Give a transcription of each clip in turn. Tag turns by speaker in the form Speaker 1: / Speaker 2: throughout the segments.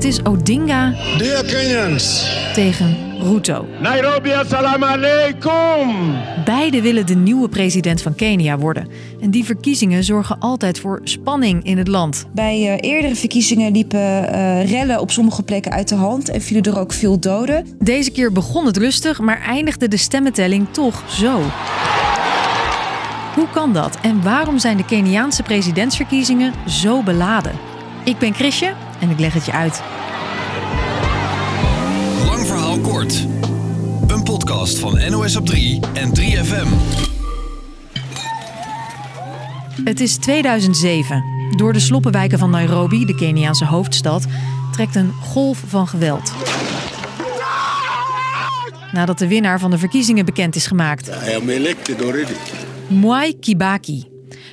Speaker 1: Het is Odinga
Speaker 2: Dear Kenyans,
Speaker 1: tegen Ruto.
Speaker 2: Nairobi, assalamu alaikum.
Speaker 1: Beiden willen de nieuwe president van Kenia worden. En die verkiezingen zorgen altijd voor spanning in het land.
Speaker 3: Bij uh, eerdere verkiezingen liepen uh, rellen op sommige plekken uit de hand en vielen er ook veel doden.
Speaker 1: Deze keer begon het rustig, maar eindigde de stemmentelling toch zo. Hoe kan dat en waarom zijn de Keniaanse presidentsverkiezingen zo beladen? Ik ben Chrisje en ik leg het je uit.
Speaker 4: Verhaal kort. Een podcast van NOS op 3 en 3FM.
Speaker 1: Het is 2007. Door de sloppenwijken van Nairobi, de Keniaanse hoofdstad, trekt een golf van geweld. Nadat de winnaar van de verkiezingen bekend is gemaakt.
Speaker 2: I am elected already.
Speaker 1: Mwai Kibaki.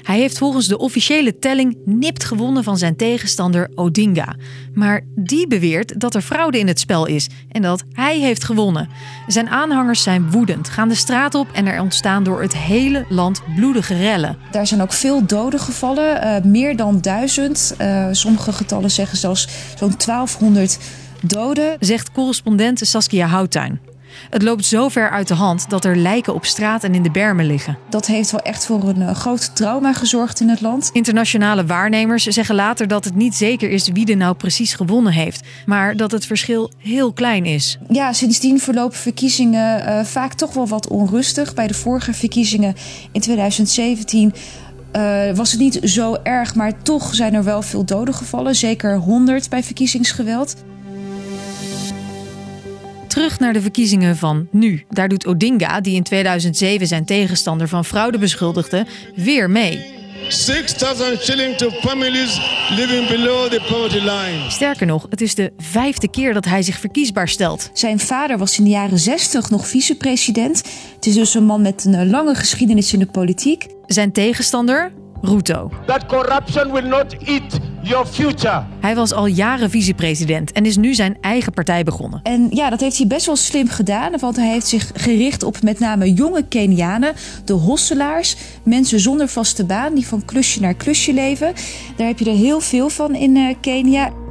Speaker 1: Hij heeft volgens de officiële telling nipt gewonnen van zijn tegenstander Odinga. Maar die beweert dat er fraude in het spel is en dat hij heeft gewonnen. Zijn aanhangers zijn woedend, gaan de straat op en er ontstaan door het hele land bloedige rellen.
Speaker 3: Daar zijn ook veel doden gevallen, uh, meer dan duizend. Uh, sommige getallen zeggen zelfs zo'n 1200 doden.
Speaker 1: Zegt correspondent Saskia Houttuin. Het loopt zo ver uit de hand dat er lijken op straat en in de bermen liggen.
Speaker 3: Dat heeft wel echt voor een uh, groot trauma gezorgd in het land.
Speaker 1: Internationale waarnemers zeggen later dat het niet zeker is wie er nou precies gewonnen heeft, maar dat het verschil heel klein is.
Speaker 3: Ja, sindsdien verlopen verkiezingen uh, vaak toch wel wat onrustig. Bij de vorige verkiezingen in 2017 uh, was het niet zo erg, maar toch zijn er wel veel doden gevallen. Zeker 100 bij verkiezingsgeweld.
Speaker 1: Terug naar de verkiezingen van nu. Daar doet Odinga, die in 2007 zijn tegenstander van fraude beschuldigde, weer mee.
Speaker 2: 6,000 shilling to families living below the poverty line.
Speaker 1: Sterker nog, het is de vijfde keer dat hij zich verkiesbaar stelt.
Speaker 3: Zijn vader was in de jaren 60 nog vicepresident. Het is dus een man met een lange geschiedenis in de politiek.
Speaker 1: Zijn tegenstander, Ruto.
Speaker 5: That corruption will not eat your future.
Speaker 1: Hij was al jaren vicepresident en is nu zijn eigen partij begonnen.
Speaker 3: En ja, dat heeft hij best wel slim gedaan, want hij heeft zich gericht op met name jonge Kenianen, de hosselaars, mensen zonder vaste baan die van klusje naar klusje leven. Daar heb je er heel veel van in uh, Kenia.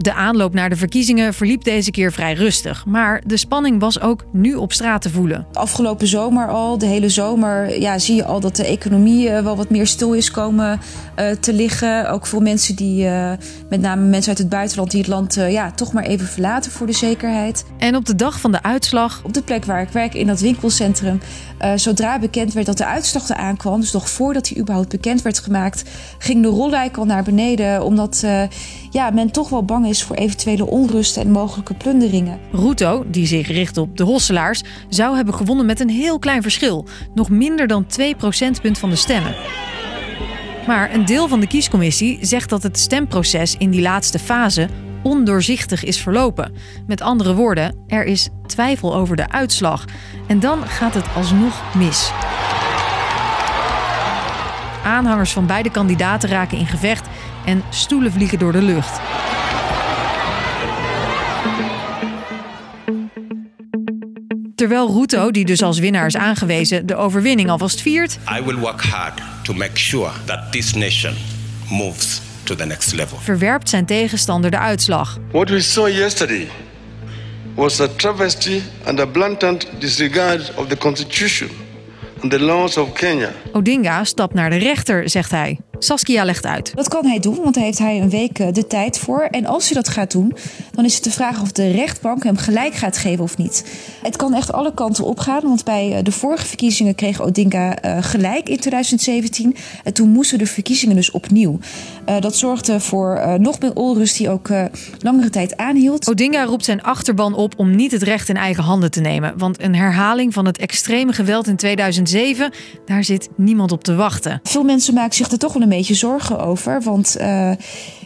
Speaker 1: De aanloop naar de verkiezingen verliep deze keer vrij rustig. Maar de spanning was ook nu op straat te voelen.
Speaker 3: Afgelopen zomer al, de hele zomer, ja, zie je al dat de economie uh, wel wat meer stil is komen uh, te liggen. Ook voor mensen die, uh, met name mensen uit het buitenland, die het land ja, toch maar even verlaten voor de zekerheid.
Speaker 1: En op de dag van de uitslag.
Speaker 3: Op de plek waar ik werk, in dat winkelcentrum, zodra bekend werd dat de uitslag er aankwam, dus nog voordat die überhaupt bekend werd gemaakt, ging de rolluik al naar beneden. Omdat ja, men toch wel bang is voor eventuele onrust en mogelijke plunderingen.
Speaker 1: Ruto, die zich richt op de hosselaars, zou hebben gewonnen met een heel klein verschil. Nog minder dan 2 procentpunt van de stemmen. Maar een deel van de kiescommissie zegt dat het stemproces in die laatste fase ondoorzichtig is verlopen. Met andere woorden, er is twijfel over de uitslag. En dan gaat het alsnog mis. Aanhangers van beide kandidaten raken in gevecht en stoelen vliegen door de lucht. Terwijl Ruto, die dus als winnaar is aangewezen, de overwinning alvast viert.
Speaker 6: I will work hard to make sure that this nation moves to the next level.
Speaker 1: Verwerpt zijn tegenstander de uitslag.
Speaker 2: What we saw yesterday was a travesty and a blatant disregard of the constitution the laws of Kenya.
Speaker 1: Odinga stapt naar de rechter, zegt hij. Saskia legt uit.
Speaker 3: Dat kan hij doen, want daar heeft hij een week de tijd voor. En als hij dat gaat doen, dan is het de vraag of de rechtbank hem gelijk gaat geven of niet. Het kan echt alle kanten opgaan, want bij de vorige verkiezingen kreeg Odinga uh, gelijk in 2017. En toen moesten de verkiezingen dus opnieuw. Dat zorgde voor nog meer onrust die ook langere tijd aanhield.
Speaker 1: Odinga roept zijn achterban op om niet het recht in eigen handen te nemen. Want een herhaling van het extreme geweld in 2007, daar zit niemand op te wachten.
Speaker 3: Veel mensen maken zich er toch wel een beetje zorgen over. Want uh,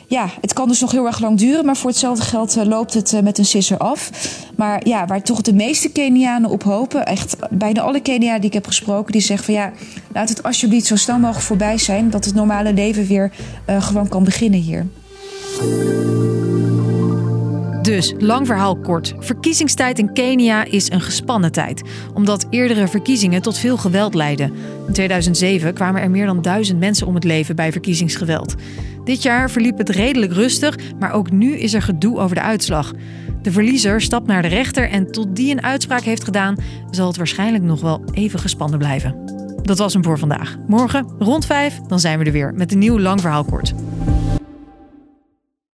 Speaker 3: ja, het kan dus nog heel erg lang duren. Maar voor hetzelfde geld uh, loopt het uh, met een sisser af. Maar ja, waar toch de meeste Kenianen op hopen. Echt bijna alle Kenianen die ik heb gesproken. Die zeggen van ja, laat het alsjeblieft zo snel mogelijk voorbij zijn. Dat het normale leven weer gewoon kan beginnen hier.
Speaker 1: Dus, lang verhaal kort. Verkiezingstijd in Kenia is een gespannen tijd, omdat eerdere verkiezingen tot veel geweld leidden. In 2007 kwamen er meer dan duizend mensen om het leven bij verkiezingsgeweld. Dit jaar verliep het redelijk rustig, maar ook nu is er gedoe over de uitslag. De verliezer stapt naar de rechter en tot die een uitspraak heeft gedaan, zal het waarschijnlijk nog wel even gespannen blijven. Dat was hem voor vandaag. Morgen rond 5, dan zijn we er weer met een nieuw lang verhaal kort.